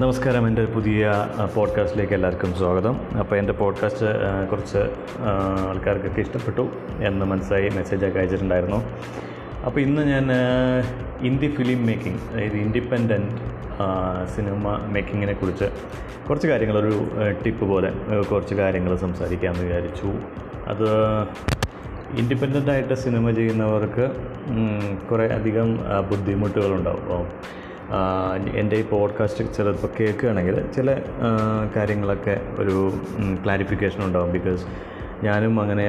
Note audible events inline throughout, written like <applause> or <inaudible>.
നമസ്കാരം. എന്റെ പുതിയ പോഡ്കാസ്റ്റിലേക്ക് എല്ലാവർക്കും സ്വാഗതം. അപ്പോൾ എന്റെ പോഡ്കാസ്റ്റ് കുറച്ച് ആൾക്കാർക്കൊക്കെ ഇഷ്ടപ്പെട്ടു എന്ന് മനസ്സിലായി മെസ്സേജൊക്കെ അയച്ചിട്ടുണ്ടായിരുന്നു. അപ്പോൾ ഇന്ന് ഞാൻ ഇന്ത്യ ഫിലിം മേക്കിംഗ് അതായത് ഇൻഡിപെൻഡന്റ് സിനിമ മേക്കിങ്ങിനെ കുറിച്ച് കുറച്ച് കാര്യങ്ങളൊരു ടിപ്പ് പോലെ കുറച്ച് കാര്യങ്ങൾ സംസാരിക്കാമെന്ന് വിചാരിച്ചു. അത് ഇൻഡിപെൻഡന്റ് ആയിട്ട് സിനിമ ചെയ്യുന്നവർക്ക് കുറേ അധികം ബുദ്ധിമുട്ടുകളുണ്ടാവും. എന്റെ ഈ പോഡ്കാസ്റ്റ് ചിലപ്പോൾ കേൾക്കുകയാണെങ്കിൽ ചില കാര്യങ്ങളൊക്കെ ഒരു ക്ലാരിഫിക്കേഷൻ ഉണ്ടാകും ബിക്കോസ് ഞാനും അങ്ങനെ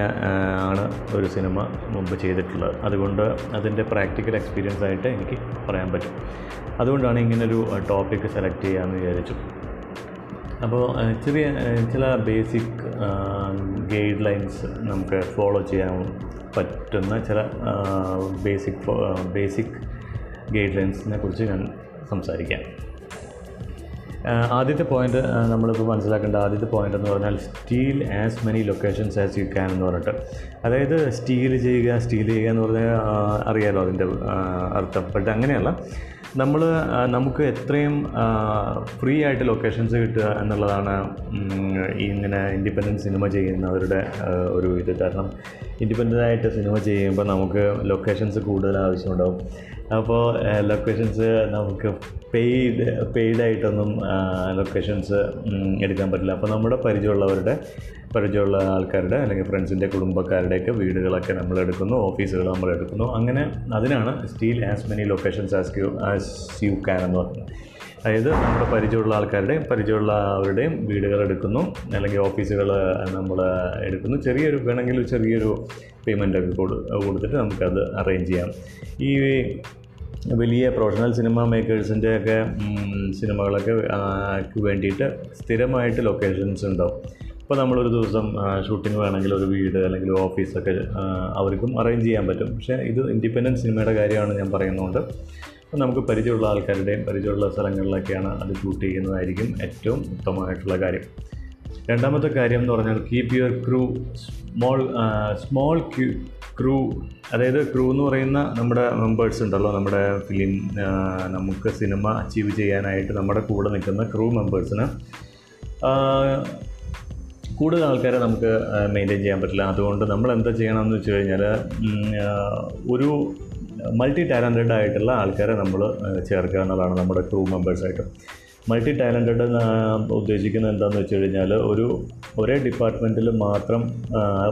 ആണ് ഒരു സിനിമ മുമ്പ് ചെയ്തിട്ടുള്ളത്. അതുകൊണ്ട് അതിന്റെ പ്രാക്ടിക്കൽ എക്സ്പീരിയൻസ് ആയിട്ട് എനിക്ക് പറയാൻ പറ്റും. അതുകൊണ്ടാണ് ഇങ്ങനൊരു ടോപ്പിക്ക് സെലക്ട് ചെയ്യാമെന്ന് വിചാരിച്ചു. അപ്പോൾ ചെറിയ ചില ബേസിക് ഗൈഡ് ലൈൻസ് നമുക്ക് ഫോളോ ചെയ്യാൻ പറ്റുന്ന ചില ബേസിക് ബേസിക് ഗൈഡ് ലൈൻസിനെ കുറിച്ച് ഞാൻ സംസാരിക്കാം ആഹ് ആദ്യത്തെ പോയിന്റ് നമ്മളിപ്പോൾ മനസ്സിലാക്കേണ്ട ആദ്യത്തെ പോയിന്റ് എന്ന് പറഞ്ഞാൽ steal as many locations as you can എന്ന് പറഞ്ഞിട്ട്. അതായത് സ്റ്റീൽ ചെയ്യുക സ്റ്റീൽ ചെയ്യുക എന്ന് പറഞ്ഞാൽ അറിയാലോ അതിന്റെ അർത്ഥം. ബട്ട് അങ്ങനെയല്ല. നമ്മൾ നമുക്ക് എത്രയും ഫ്രീ ആയിട്ട് ലൊക്കേഷൻസ് കിട്ടുക എന്നുള്ളതാണ് ഇങ്ങനെ ഇൻഡിപെൻഡന്റ് സിനിമ ചെയ്യുന്നവരുടെ ഒരു ഇത്. കാരണം ഇൻഡിപെൻഡന്റ് ആയിട്ട് സിനിമ ചെയ്യുമ്പോൾ നമുക്ക് ലൊക്കേഷൻസ് കൂടുതൽ ആവശ്യമുണ്ടാവും. അപ്പോൾ ലൊക്കേഷൻസ് നമുക്ക് പെയ്ഡ് പെയ്ഡായിട്ടൊന്നും ലൊക്കേഷൻസ് എടുക്കാൻ പറ്റില്ല. അപ്പോൾ നമ്മുടെ പരിചയമുള്ളവരുടെ പരിചയമുള്ള ആൾക്കാരുടെ അല്ലെങ്കിൽ ഫ്രണ്ട്സിന്റെ കുടുംബക്കാരുടെയൊക്കെ വീടുകളൊക്കെ നമ്മൾ എടുക്കുന്നു ഓഫീസുകൾ നമ്മൾ എടുക്കുന്നു. അങ്ങനെ അതിനാണ് steal as many locations as you as you can എന്ന് പറയുന്നത് അതായത് നമ്മുടെ പരിചയമുള്ള ആൾക്കാരുടെയും പരിചയമുള്ള അവരുടെയും വീടുകൾ എടുക്കുന്നു അല്ലെങ്കിൽ ഓഫീസുകൾ നമ്മൾ എടുക്കുന്നു. ചെറിയൊരു വേണമെങ്കിൽ ചെറിയൊരു പേയ്മെന്റ് ഒക്കെ കൊടു കൊടുത്തിട്ട് നമുക്കത് അറേഞ്ച് ചെയ്യാം. ഈ വലിയ പ്രൊഫഷണൽ സിനിമ മേക്കേഴ്സിന്റെ ഒക്കെ സിനിമകളൊക്കെ വേണ്ടിയിട്ട് സ്ഥിരമായിട്ട് ലൊക്കേഷൻസ് ഉണ്ടാവും. ഇപ്പോൾ നമ്മളൊരു ദിവസം ഷൂട്ടിംഗ് വേണമെങ്കിൽ ഒരു വീട് അല്ലെങ്കിൽ ഓഫീസൊക്കെ അവർക്കും അറേഞ്ച് ചെയ്യാൻ പറ്റും. പക്ഷേ ഇത് ഇൻഡിപെൻഡന്റ് സിനിമയുടെ കാര്യമാണ് ഞാൻ പറയുന്നതുകൊണ്ട് അപ്പോൾ നമുക്ക് പരിചയമുള്ള ആൾക്കാരുടെയും പരിചയമുള്ള സ്ഥലങ്ങളിലൊക്കെയാണ് അത് ഷൂട്ട് ചെയ്യുന്നതായിരിക്കും ഏറ്റവും ഉത്തമമായിട്ടുള്ള കാര്യം. രണ്ടാമത്തെ കാര്യം എന്ന് പറഞ്ഞാൽ keep your crew small small Q crew അതായത് ക്രൂ എന്ന് പറയുന്ന നമ്മുടെ മെമ്പേഴ്സ് ഉണ്ടല്ലോ നമ്മുടെ ഫിലിം നമുക്ക് സിനിമ അച്ചീവ് ചെയ്യാനായിട്ട് നമ്മുടെ കൂടെ നിൽക്കുന്ന ക്രൂ മെമ്പേഴ്സിന് കൂടുതൽ ആൾക്കാരെ നമുക്ക് മെയിന്റെയിൻ ചെയ്യാൻ പറ്റില്ല. അതുകൊണ്ട് നമ്മൾ എന്താ ചെയ്യണമെന്ന് വെച്ച് കഴിഞ്ഞാൽ ഒരു മൾട്ടി ടാലന്റഡ് ആയിട്ടുള്ള ആൾക്കാരെ നമ്മൾ ചേർക്കുക എന്നുള്ളതാണ് നമ്മുടെ ക്രൂ മെമ്പേഴ്സായിട്ട് മൾട്ടി ടാലന്റഡ് ഉദ്ദേശിക്കുന്നത് എന്താണെന്ന് വെച്ച് കഴിഞ്ഞാൽ ഒരു ഒരേ ഡിപ്പാർട്ട്മെന്റിൽ മാത്രം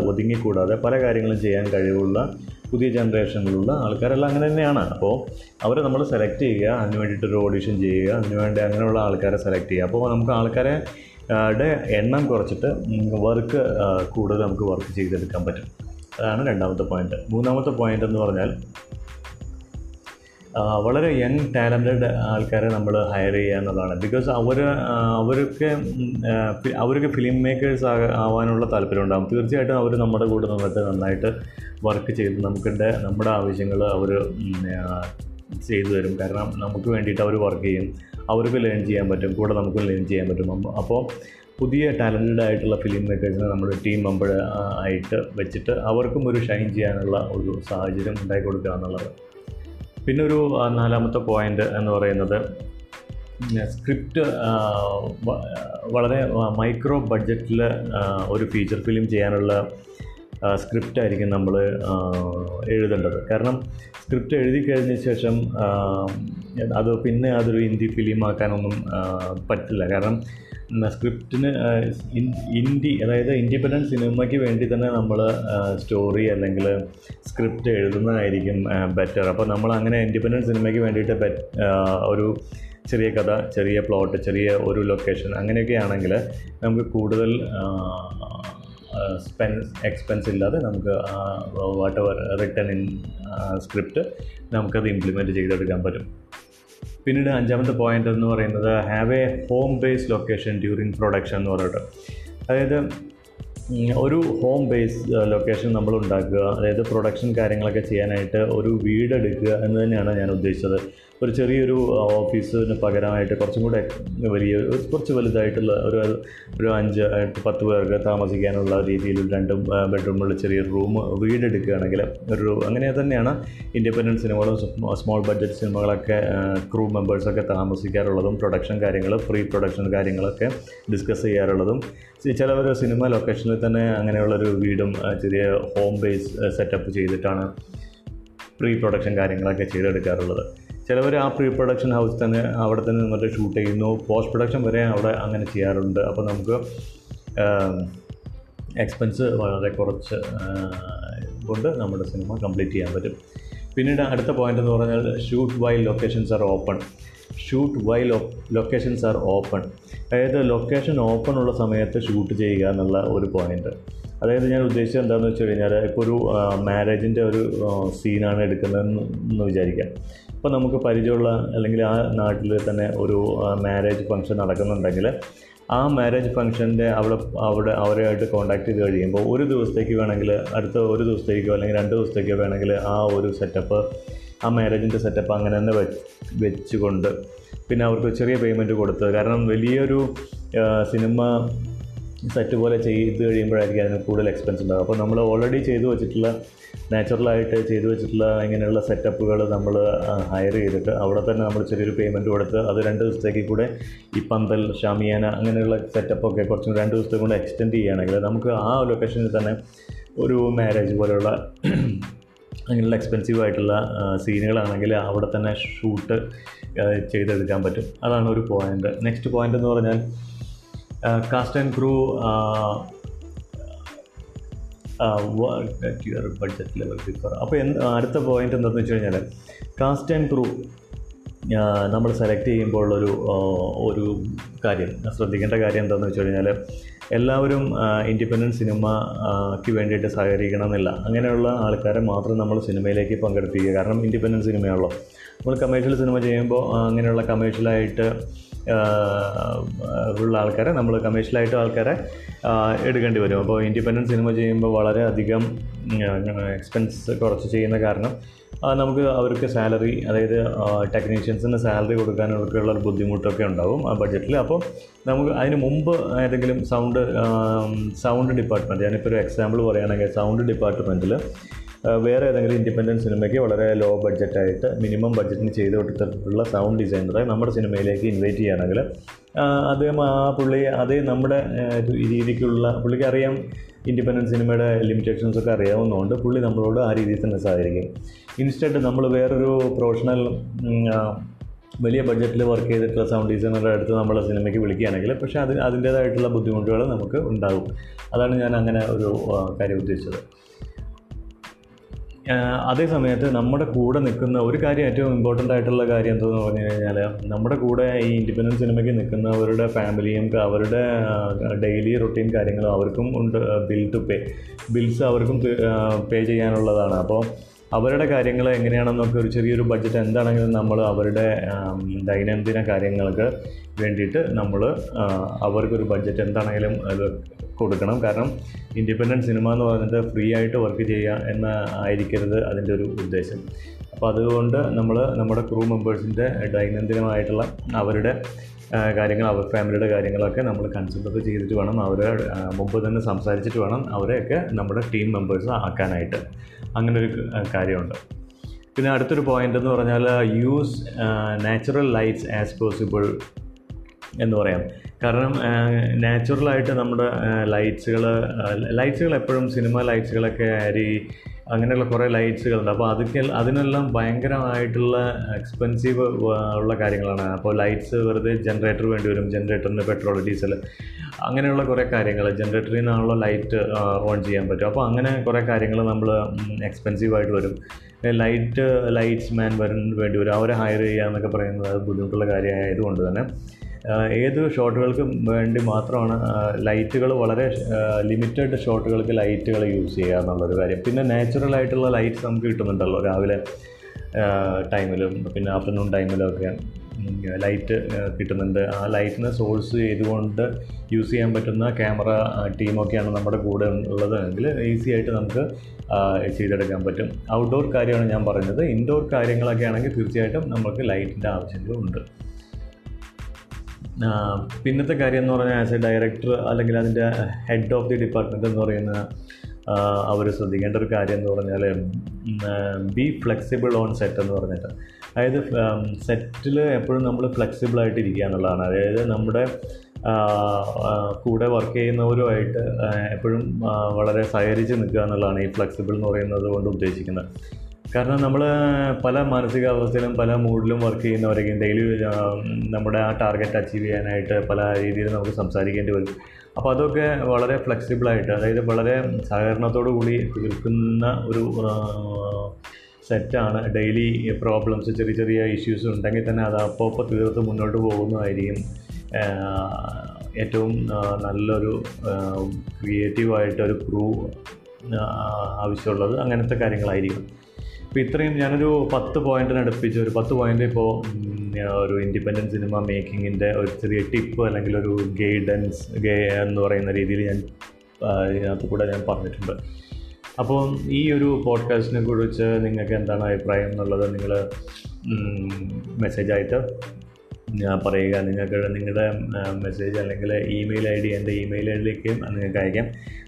ഒതുങ്ങിക്കൂടാതെ പല കാര്യങ്ങളും ചെയ്യാൻ കഴിവുള്ള പുതിയ ജനറേഷനിലുള്ള ആൾക്കാരെല്ലാം അങ്ങനെ തന്നെയാണ്. അപ്പോൾ അവരെ നമ്മൾ സെലക്ട് ചെയ്യുക അതിന് വേണ്ടിയിട്ട് ഒരു ഓഡിഷൻ ചെയ്യുക അതിന് വേണ്ടി അങ്ങനെയുള്ള ആൾക്കാരെ സെലക്ട് ചെയ്യുക. അപ്പോൾ നമുക്ക് ആൾക്കാരെ എണ്ണം കുറച്ചിട്ട് വർക്ക് കൂടുതൽ നമുക്ക് വർക്ക് ചെയ്തെടുക്കാൻ പറ്റും. അതാണ് രണ്ടാമത്തെ പോയിന്റ് മൂന്നാമത്തെ പോയിന്റ് എന്ന് പറഞ്ഞാൽ വളരെ യങ് ടാലന്റഡ് ആൾക്കാരെ നമ്മൾ ഹയർ ചെയ്യുക എന്നുള്ളതാണ് ബിക്കോസ് അവർ അവരൊക്കെ അവരൊക്കെ ഫിലിം മേക്കേഴ്സ് ആവാനുള്ള താല്പര്യം ഉണ്ടാകും തീർച്ചയായിട്ടും അവർ നമ്മുടെ കൂടെ നിന്നിട്ട് നന്നായിട്ട് വർക്ക് ചെയ്ത് നമുക്കിന്റെ നമ്മുടെ ആവശ്യങ്ങൾ അവർ ചെയ്തു തരും. കാരണം നമുക്ക് വേണ്ടിയിട്ട് അവർ വർക്ക് ചെയ്യും. അവർക്ക് ലേൺ ചെയ്യാൻ പറ്റും. കൂടെ നമുക്ക് ലേൺ ചെയ്യാൻ പറ്റും. അപ്പോൾ പുതിയ ടാലന്റഡ് ആയിട്ടുള്ള ഫിലിം മേക്കേഴ്സിനെ നമ്മൾ ടീം മെമ്പർ ആയിട്ട് വെച്ചിട്ട് അവർക്കും ഒരു ഷൈൻ ചെയ്യാനുള്ള ഒരു സാഹചര്യം ഉണ്ടാക്കി കൊടുക്കുക എന്നുള്ളത്. പിന്നെ ഒരു നാലാമത്തെ പോയിന്റ് എന്ന് പറയുന്നത് സ്ക്രിപ്റ്റ് വളരെ മൈക്രോ ബഡ്ജറ്റിൽ ഒരു ഫീച്ചർ ഫിലിം ചെയ്യാനുള്ള സ്ക്രിപ്റ്റ് ആയിരിക്കും നമ്മൾ എഴുതേണ്ടത്. കാരണം സ്ക്രിപ്റ്റ് എഴുതി കഴിഞ്ഞ ശേഷം അത് പിന്നെ അതൊരു ഹിന്ദി ഫിലിം ആക്കാനൊന്നും പറ്റില്ല. കാരണം സ്ക്രിപ്റ്റിന് ഇൻഡി അതായത് ഇൻഡിപെൻഡന്റ് സിനിമയ്ക്ക് വേണ്ടി തന്നെ നമ്മൾ സ്റ്റോറി അല്ലെങ്കിൽ സ്ക്രിപ്റ്റ് എഴുതുന്നതായിരിക്കും ബെറ്റർ. അപ്പോൾ നമ്മൾ അങ്ങനെ ഇൻഡിപെൻഡന്റ് സിനിമയ്ക്ക് വേണ്ടിയിട്ട് ഒരു ചെറിയ കഥ ചെറിയ പ്ലോട്ട് ചെറിയ ഒരു ലൊക്കേഷൻ അങ്ങനെയൊക്കെ ആണെങ്കിൽ നമുക്ക് കൂടുതൽ സ്പെൻസ് എക്സ്പെൻസ് ഇല്ലാതെ നമുക്ക് whatever return in script നമുക്കത് ഇംപ്ലിമെന്റ് ചെയ്തെടുക്കാൻ പറ്റും. പിന്നീട് അഞ്ചാമത്തെ പോയിന്റ് എന്ന് പറയുന്നത് have a home base location during production എന്ന് പറഞ്ഞിട്ട്. അതായത് ഒരു ഹോം ബേസ് ലൊക്കേഷൻ നമ്മൾ ഉണ്ടാക്കുക അതായത് പ്രൊഡക്ഷൻ കാര്യങ്ങളൊക്കെ ചെയ്യാനായിട്ട് ഒരു വീടെടുക്കുക എന്ന് തന്നെയാണ് ഞാൻ ഉദ്ദേശിച്ചത്. ഒരു ചെറിയൊരു ഓഫീസിന് പകരമായിട്ട് കുറച്ചും കൂടെ വലിയ കുറച്ച് വലുതായിട്ടുള്ള ഒരു ഒരു അഞ്ച് പത്ത് പേർക്ക് താമസിക്കാനുള്ള രീതിയിൽ രണ്ടും ബെഡ്റൂമുള്ള ചെറിയൊരു റൂം വീടെടുക്കുകയാണെങ്കിൽ ഒരു അങ്ങനെ തന്നെയാണ് ഇൻഡിപെൻഡന്റ് സിനിമകളും സ്മോൾ ബഡ്ജറ്റ് സിനിമകളൊക്കെ ക്രൂ മെമ്പേഴ്സൊക്കെ താമസിക്കാറുള്ളതും പ്രൊഡക്ഷൻ കാര്യങ്ങൾ പ്രീ പ്രൊഡക്ഷൻ കാര്യങ്ങളൊക്കെ ഡിസ്കസ് ചെയ്യാറുള്ളതും. ചില ഒരു സിനിമ ലൊക്കേഷനിൽ തന്നെ അങ്ങനെയുള്ളൊരു വീടും ചെറിയ ഹോം ബേസ് സെറ്റപ്പ് ചെയ്തിട്ടാണ് പ്രീ പ്രൊഡക്ഷൻ കാര്യങ്ങളൊക്കെ ചെയ്തെടുക്കാറുള്ളത്. ചിലവർ ആ പ്രീ പ്രൊഡക്ഷൻ ഹൗസ് തന്നെ അവിടെ തന്നെ നിന്നിട്ട് ഷൂട്ട് ചെയ്യുന്നു. പോസ്റ്റ് പ്രൊഡക്ഷൻ വരെ അവിടെ അങ്ങനെ ചെയ്യാറുണ്ട്. അപ്പോൾ നമുക്ക് എക്സ്പെൻസ് വളരെ കുറച്ച് കൊണ്ട് നമ്മുടെ സിനിമ കംപ്ലീറ്റ് ചെയ്യാൻ പറ്റും. പിന്നീട് അടുത്ത പോയിന്റ് എന്ന് പറഞ്ഞാൽ shoot while locations are open shoot while locations are open അതായത് ലൊക്കേഷൻ ഓപ്പൺ ഉള്ള സമയത്ത് ഷൂട്ട് ചെയ്യുക എന്നുള്ള ഒരു പോയിന്റ് അതായത് ഞാൻ ഉദ്ദേശിച്ചത് എന്താണെന്ന് വെച്ച് കഴിഞ്ഞാൽ ഇപ്പോൾ ഒരു മാരേജിന്റെ ഒരു സീനാണ് എടുക്കുന്നതെന്ന് വിചാരിക്കാം. അപ്പോൾ നമുക്ക് പരിചയമുള്ള അല്ലെങ്കിൽ ആ നാട്ടിൽ തന്നെ ഒരു മാരേജ് ഫംഗ്ഷൻ നടക്കുന്നുണ്ടെങ്കിൽ ആ മാരേജ് ഫംഗ്ഷന്റെ അവിടെ അവിടെ അവരുമായിട്ട് കോൺടാക്ട് ചെയ്ത് കഴിയുമ്പോൾ ഒരു ദിവസത്തേക്ക് വേണമെങ്കിൽ അടുത്ത ഒരു ദിവസത്തേക്കോ അല്ലെങ്കിൽ രണ്ട് ദിവസത്തേക്കോ വേണമെങ്കിൽ ആ ഒരു സെറ്റപ്പ് ആ മാരേജിന്റെ സെറ്റപ്പ് അങ്ങനെ തന്നെ വെച്ച് വെച്ചുകൊണ്ട് പിന്നെ അവർക്ക് ചെറിയ പേയ്മെന്റ് കൊടുത്ത്. കാരണം വലിയൊരു സിനിമ സെറ്റ് പോലെ ചെയ്ത് കഴിയുമ്പോഴായിരിക്കും അതിന് കൂടുതൽ എക്സ്പെൻസ് ഉണ്ടാകും അപ്പോൾ നമ്മൾ ഓൾറെഡി ചെയ്തു വെച്ചിട്ടുള്ള നാച്ചുറലായിട്ട് ചെയ്തു വെച്ചിട്ടുള്ള ഇങ്ങനെയുള്ള സെറ്റപ്പുകൾ നമ്മൾ ഹയർ ചെയ്തിട്ട് അവിടെ തന്നെ നമ്മൾ ചെറിയൊരു പേയ്മെന്റ് കൊടുത്ത് അത് രണ്ട് ദിവസത്തേക്ക് കൂടെ ഈ പന്തൽ ഷാമിയാന അങ്ങനെയുള്ള സെറ്റപ്പൊക്കെ കുറച്ചും രണ്ട് ദിവസത്തേക്ക് കൂടെ എക്സ്റ്റെൻഡ് ചെയ്യുകയാണെങ്കിൽ നമുക്ക് ആ ലൊക്കേഷനിൽ തന്നെ ഒരു മാരേജ് പോലെയുള്ള <clears throat> അങ്ങനെയുള്ള എക്സ്പെൻസീവ് ആയിട്ടുള്ള സീനുകളാണെങ്കിൽ അവിടെ തന്നെ ഷൂട്ട് ചെയ്തെടുക്കാൻ പറ്റും. അതാണ് ഒരു പോയിന്റ് നെക്സ്റ്റ് പോയിന്റ് എന്ന് പറഞ്ഞാൽ cast and crew your budget level before അപ്പോൾ അടുത്ത പോയിന്റ് എന്താണെന്ന് വെച്ച് കഴിഞ്ഞാൽ കാസ്റ്റ് ആൻഡ് ക്രൂ നമ്മൾ സെലക്ട് ചെയ്യുമ്പോൾ ഒരു ഒരു കാര്യം ശ്രദ്ധിക്കേണ്ട കാര്യം എന്താണെന്ന് വെച്ച് കഴിഞ്ഞാൽ എല്ലാവരും ഇൻഡിപെൻഡന്റ് സിനിമയ്ക്ക് വേണ്ടിയിട്ട് സഹകരിക്കണം എന്നില്ല അങ്ങനെയുള്ള ആൾക്കാരെ മാത്രം നമ്മൾ സിനിമയിലേക്ക് പങ്കെടുപ്പിക്കുക. കാരണം ഇൻഡിപെൻഡന്റ് സിനിമയാണല്ലോ നമ്മൾ കമേഴ്ഷ്യൽ സിനിമ ചെയ്യുമ്പോൾ അങ്ങനെയുള്ള കമേഴ്ഷ്യലായിട്ട് ഉള്ള ആൾക്കാരെ നമ്മൾ കമേഴ്ഷ്യലായിട്ട് ആൾക്കാരെ എടുക്കേണ്ടി വരും. അപ്പോൾ ഇൻഡിപെൻഡന്റ് സിനിമ ചെയ്യുമ്പോൾ വളരെ അധികം എക്സ്പെൻസ് കുറച്ച് ചെയ്യുന്ന കാരണം നമുക്ക് അവർക്ക് സാലറി അതായത് ടെക്നീഷ്യൻസിന് സാലറി കൊടുക്കാനൊക്കെയുള്ള ഒരു ബുദ്ധിമുട്ടൊക്കെ ഉണ്ടാവും ആ ബഡ്ജറ്റിൽ അപ്പോൾ നമുക്ക് അതിന് മുമ്പ് ഏതെങ്കിലും സൗണ്ട് സൗണ്ട് ഡിപ്പാർട്ട്മെന്റ് ഞാനിപ്പോൾ ഒരു എക്സാമ്പിൾ പറയുകയാണെങ്കിൽ സൗണ്ട് ഡിപ്പാർട്ട്മെന്റിൽ വേറെ ഏതെങ്കിലും ഇൻഡിപെൻഡന്റ് സിനിമയ്ക്ക് വളരെ ലോ ബഡ്ജറ്റായിട്ട് മിനിമം ബഡ്ജറ്റിന് ചെയ്ത് കൊടുത്തിട്ടുള്ള സൗണ്ട് ഡിസൈനറെ നമ്മുടെ സിനിമയിലേക്ക് ഇൻവൈറ്റ് ചെയ്യുകയാണെങ്കിൽ അദ്ദേഹം ആ പുള്ളി അതേ നമ്മുടെ രീതിക്കുള്ള പുള്ളിക്ക് അറിയാം ഇൻഡിപെൻഡന്റ് സിനിമയുടെ ലിമിറ്റേഷൻസ് ഒക്കെ അറിയാവുന്നതുകൊണ്ട് പുള്ളി നമ്മളോട് ആ രീതിയിൽ തന്നെ സഹകരിക്കും. ഇൻസ്റ്റന്റ് നമ്മൾ വേറൊരു പ്രൊഫഷണൽ വലിയ ബഡ്ജറ്റിൽ വർക്ക് ചെയ്തിട്ടുള്ള സൗണ്ട് ഡിസൈനറുടെ അടുത്ത് നമ്മൾ സിനിമയ്ക്ക് വിളിക്കുകയാണെങ്കിൽ പക്ഷേ അത് അതിന്റേതായിട്ടുള്ള ബുദ്ധിമുട്ടുകൾ നമുക്ക് ഉണ്ടാകും. അതാണ് ഞാൻ അങ്ങനെ ഒരു കാര്യം ഉദ്ദേശിച്ചത്. അതേ സമയത്ത് നമ്മുടെ കൂടെ നിൽക്കുന്ന ഒരു കാര്യം ഏറ്റവും ഇമ്പോർട്ടന്റ് ആയിട്ടുള്ള കാര്യം എന്തെന്ന് പറഞ്ഞു കഴിഞ്ഞാൽ നമ്മുടെ കൂടെ ഈ ഇൻഡിപെൻഡൻസ് സിനിമയ്ക്ക് നിൽക്കുന്നവരുടെ ഫാമിലിയും അവരുടെ ഡെയിലി റൊട്ടീൻ കാര്യങ്ങളും അവർക്കും ഉണ്ട് ബിൽ ടു പേ ബിൽസ് അവർക്കും പേ ചെയ്യാനുള്ളതാണ്. അപ്പോൾ അവരുടെ കാര്യങ്ങൾ എങ്ങനെയാണെന്നൊക്കെ ഒരു ചെറിയൊരു ബഡ്ജറ്റ് എന്താണെങ്കിലും നമ്മൾ അവരുടെ ദൈനംദിന കാര്യങ്ങൾക്ക് വേണ്ടിയിട്ട് നമ്മൾ അവർക്കൊരു ബഡ്ജറ്റ് എന്താണെങ്കിലും കൊടുക്കണം. കാരണം ഇൻഡിപെൻഡന്റ് സിനിമ എന്ന് പറഞ്ഞിട്ട് ഫ്രീ ആയിട്ട് വർക്ക് ചെയ്യുക എന്ന ആയിരിക്കരുത് അതിന്റെ ഒരു ഉദ്ദേശം. അപ്പോൾ അതുകൊണ്ട് നമ്മൾ നമ്മുടെ ക്രൂ മെമ്പേഴ്സിന്റെ ദൈനംദിനമായിട്ടുള്ള അവരുടെ കാര്യങ്ങൾ അവർ ഫാമിലിയുടെ കാര്യങ്ങളൊക്കെ നമ്മൾ കൺസിഡർ ചെയ്തിട്ട് വേണം അവരെ മുമ്പ് തന്നെ സംസാരിച്ചിട്ട് വേണം അവരെയൊക്കെ നമ്മുടെ ടീം മെമ്പേഴ്സ് ആക്കാനായിട്ട്. അങ്ങനെ ഒരു കാര്യമുണ്ട്. പിന്നെ അടുത്തൊരു പോയിന്റ് എന്ന് പറഞ്ഞാൽ use natural lights as possible എന്ന് പറയാം. കാരണം നാച്ചുറലായിട്ട് നമ്മുടെ ലൈറ്റ്സുകൾ ലൈറ്റ്സുകൾ എപ്പോഴും സിനിമ ലൈറ്റ്സുകളൊക്കെ ആരി അങ്ങനെയുള്ള കുറേ ലൈറ്റ്സുകളുണ്ട്. അപ്പോൾ അതൊക്കെ അതിനെല്ലാം ഭയങ്കരമായിട്ടുള്ള എക്സ്പെൻസീവ് ഉള്ള കാര്യങ്ങളാണ്. അപ്പോൾ ലൈറ്റ്സ് വെറുതെ ജനറേറ്റർ വേണ്ടി വരും ജനറേറ്ററിന് പെട്രോൾ ഡീസൽ അങ്ങനെയുള്ള കുറേ കാര്യങ്ങൾ ജനറേറ്ററിൽ നിന്നാണല്ലോ ലൈറ്റ് ഓൺ ചെയ്യാൻ പറ്റും അപ്പോൾ അങ്ങനെ കുറേ കാര്യങ്ങൾ നമ്മൾ എക്സ്പെൻസീവ് ആയിട്ട് വരും. ലൈറ്റ് ലൈറ്റ്സ് മാൻ വരാൻ വേണ്ടി വരും. അവരെ ഹയർ ചെയ്യുക എന്നൊക്കെ പറയുന്നത് ബുദ്ധിമുട്ടുള്ള കാര്യമായതുകൊണ്ട് തന്നെ. ഏത് ഷോട്ടുകൾക്കും വേണ്ടി മാത്രമാണ് ലൈറ്റുകൾ വളരെ ലിമിറ്റഡ് ഷോട്ടുകൾക്ക് ലൈറ്റുകൾ യൂസ് ചെയ്യുക എന്നുള്ളൊരു കാര്യം. പിന്നെ നാച്ചുറൽ ആയിട്ടുള്ള ലൈറ്റ്സ് നമുക്ക് കിട്ടുന്നുണ്ടല്ലോ രാവിലെ ടൈമിലും പിന്നെ ആഫ്റ്റർനൂൺ ടൈമിലും ഒക്കെ. ലൈറ്റ് കിട്ടുന്നുണ്ട്. ആ ലൈറ്റിനെ സോഴ്സ് ചെയ്തുകൊണ്ട് യൂസ് ചെയ്യാൻ പറ്റുന്ന ക്യാമറ ടീമൊക്കെയാണ് നമ്മുടെ കൂടെ ഉള്ളതെങ്കിൽ ഈസി ആയിട്ട് നമുക്ക് ചെയ്തെടുക്കാൻ പറ്റും. ഔട്ട്ഡോർ കാര്യമാണ് ഞാൻ പറഞ്ഞത്. ഇൻഡോർ കാര്യങ്ങളൊക്കെ ആണെങ്കിൽ തീർച്ചയായിട്ടും നമുക്ക് ലൈറ്റിന്റെ ആവശ്യങ്ങളുണ്ട് പിന്നത്തെ കാര്യം എന്ന് പറഞ്ഞാൽ ആസ് എ ഡയറക്ടർ അല്ലെങ്കിൽ അതിന്റെ ഹെഡ് ഓഫ് ദി ഡിപ്പാർട്ട്മെന്റ് എന്ന് പറയുന്ന അവർ ശ്രദ്ധിക്കേണ്ട ഒരു കാര്യം എന്ന് പറഞ്ഞാൽ ബി ഫ്ലെക്സിബിൾ ഓൺ സെറ്റ് എന്ന് പറഞ്ഞിട്ട്. അതായത് സെറ്റിൽ എപ്പോഴും നമ്മൾ ഫ്ലെക്സിബിൾ ആയിട്ട് ഇരിക്കുക എന്നുള്ളതാണ്. അതായത് നമ്മുടെ കൂടെ വർക്ക് ചെയ്യുന്നവരുമായിട്ട് എപ്പോഴും വളരെ സഹകരിച്ച് നിൽക്കുക എന്നുള്ളതാണ് ഈ ഫ്ലെക്സിബിൾ എന്ന് പറയുന്നത് കൊണ്ട് ഉദ്ദേശിക്കുന്നത്. കാരണം നമ്മൾ പല മാനസികാവസ്ഥയിലും പല മൂഡിലും വർക്ക് ചെയ്യുന്നവരൊക്കെയും ഡെയിലി നമ്മുടെ ആ ടാർഗറ്റ് അച്ചീവ് ചെയ്യാനായിട്ട് പല രീതിയിൽ നമുക്ക് സംസാരിക്കേണ്ടി വരും. അപ്പോൾ അതൊക്കെ വളരെ ഫ്ലെക്സിബിളായിട്ട് അതായത് വളരെ സഹകരണത്തോടു കൂടി തീർക്കുന്ന ഒരു സെറ്റാണ് ഡെയിലി പ്രോബ്ലംസ് ചെറിയ ചെറിയ ഇഷ്യൂസ് ഉണ്ടെങ്കിൽ തന്നെ അത് അപ്പോൾ അപ്പോൾ തീർത്ത് മുന്നോട്ട് പോകുന്നതായിരിക്കും. ഏറ്റവും നല്ലൊരു ക്രിയേറ്റീവായിട്ടൊരു ക്രൂ ആവശ്യമുള്ളത് അങ്ങനത്തെ കാര്യങ്ങളായിരിക്കും. അപ്പോൾ ഇത്രയും ഞാനൊരു പത്ത് പോയിന്റിന് അടുപ്പിച്ച് ഒരു പത്ത് പോയിന്റ് ഇപ്പോൾ ഒരു ഇൻഡിപെൻഡന്റ് സിനിമ മേക്കിങ്ങിന്റെ ഒരു ചെറിയ ടിപ്പ് അല്ലെങ്കിൽ ഒരു ഗൈഡൻസ് ഗേ എന്ന് പറയുന്ന രീതിയിൽ ഞാൻ ഇതിനകത്ത് കൂടെ ഞാൻ പറഞ്ഞിട്ടുണ്ട്. അപ്പോൾ ഈ ഒരു പോഡ്കാസ്റ്റിനെ കുറിച്ച് നിങ്ങൾക്ക് എന്താണ് അഭിപ്രായം എന്നുള്ളത് നിങ്ങൾ മെസ്സേജായിട്ട് പറയുക നിങ്ങൾക്ക് നിങ്ങളുടെ മെസ്സേജ് അല്ലെങ്കിൽ ഇമെയിൽ ഐ ഡി എന്റെ ഇമെയിൽ ഐ ഡിയിലേക്ക് നിങ്ങൾക്ക് അയക്കാം.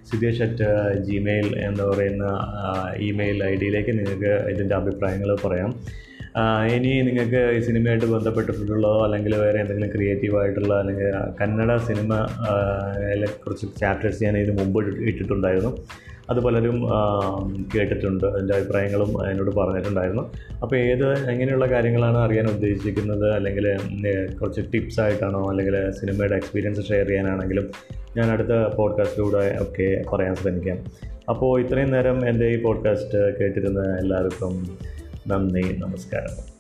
സിതേഷ് അറ്റ് ജിമെയിൽ എന്ന് പറയുന്ന ഇമെയിൽ ഐ ഡിയിലേക്ക് നിങ്ങൾക്ക് ഇതിന്റെ അഭിപ്രായങ്ങൾ പറയാം. ഇനി നിങ്ങൾക്ക് ഈ സിനിമയായിട്ട് ബന്ധപ്പെട്ടിട്ടുള്ളതോ അല്ലെങ്കിൽ വേറെ എന്തെങ്കിലും ക്രിയേറ്റീവായിട്ടുള്ള അല്ലെങ്കിൽ കന്നഡ സിനിമ കുറച്ച് ചാപ്റ്റേഴ്സ് ഞാൻ ഇതിന് മുമ്പ് ഇട്ടിട്ടുണ്ടായിരുന്നു. അത് പലരും കേട്ടിട്ടുണ്ട്. അതിന്റെ അഭിപ്രായങ്ങളും എന്നോട് പറഞ്ഞിട്ടുണ്ടായിരുന്നു. അപ്പോൾ ഏത് എങ്ങനെയുള്ള കാര്യങ്ങളാണ് അറിയാൻ ഉദ്ദേശിക്കുന്നത്? അല്ലെങ്കിൽ കുറച്ച് ടിപ്സ് ആയിട്ടാണോ? അല്ലെങ്കിൽ സിനിമയുടെ എക്സ്പീരിയൻസ് ഷെയർ ചെയ്യാനാണെങ്കിലും ഞാൻ അടുത്ത പോഡ്കാസ്റ്റിലൂടെ ഒക്കെ പറയാൻ ശ്രമിക്കാം. അപ്പോൾ ഇത്രയും നേരം എന്റെ ഈ പോഡ്കാസ്റ്റ് കേട്ടിരുന്ന എല്ലാവർക്കും നന്ദി നമസ്കാരം.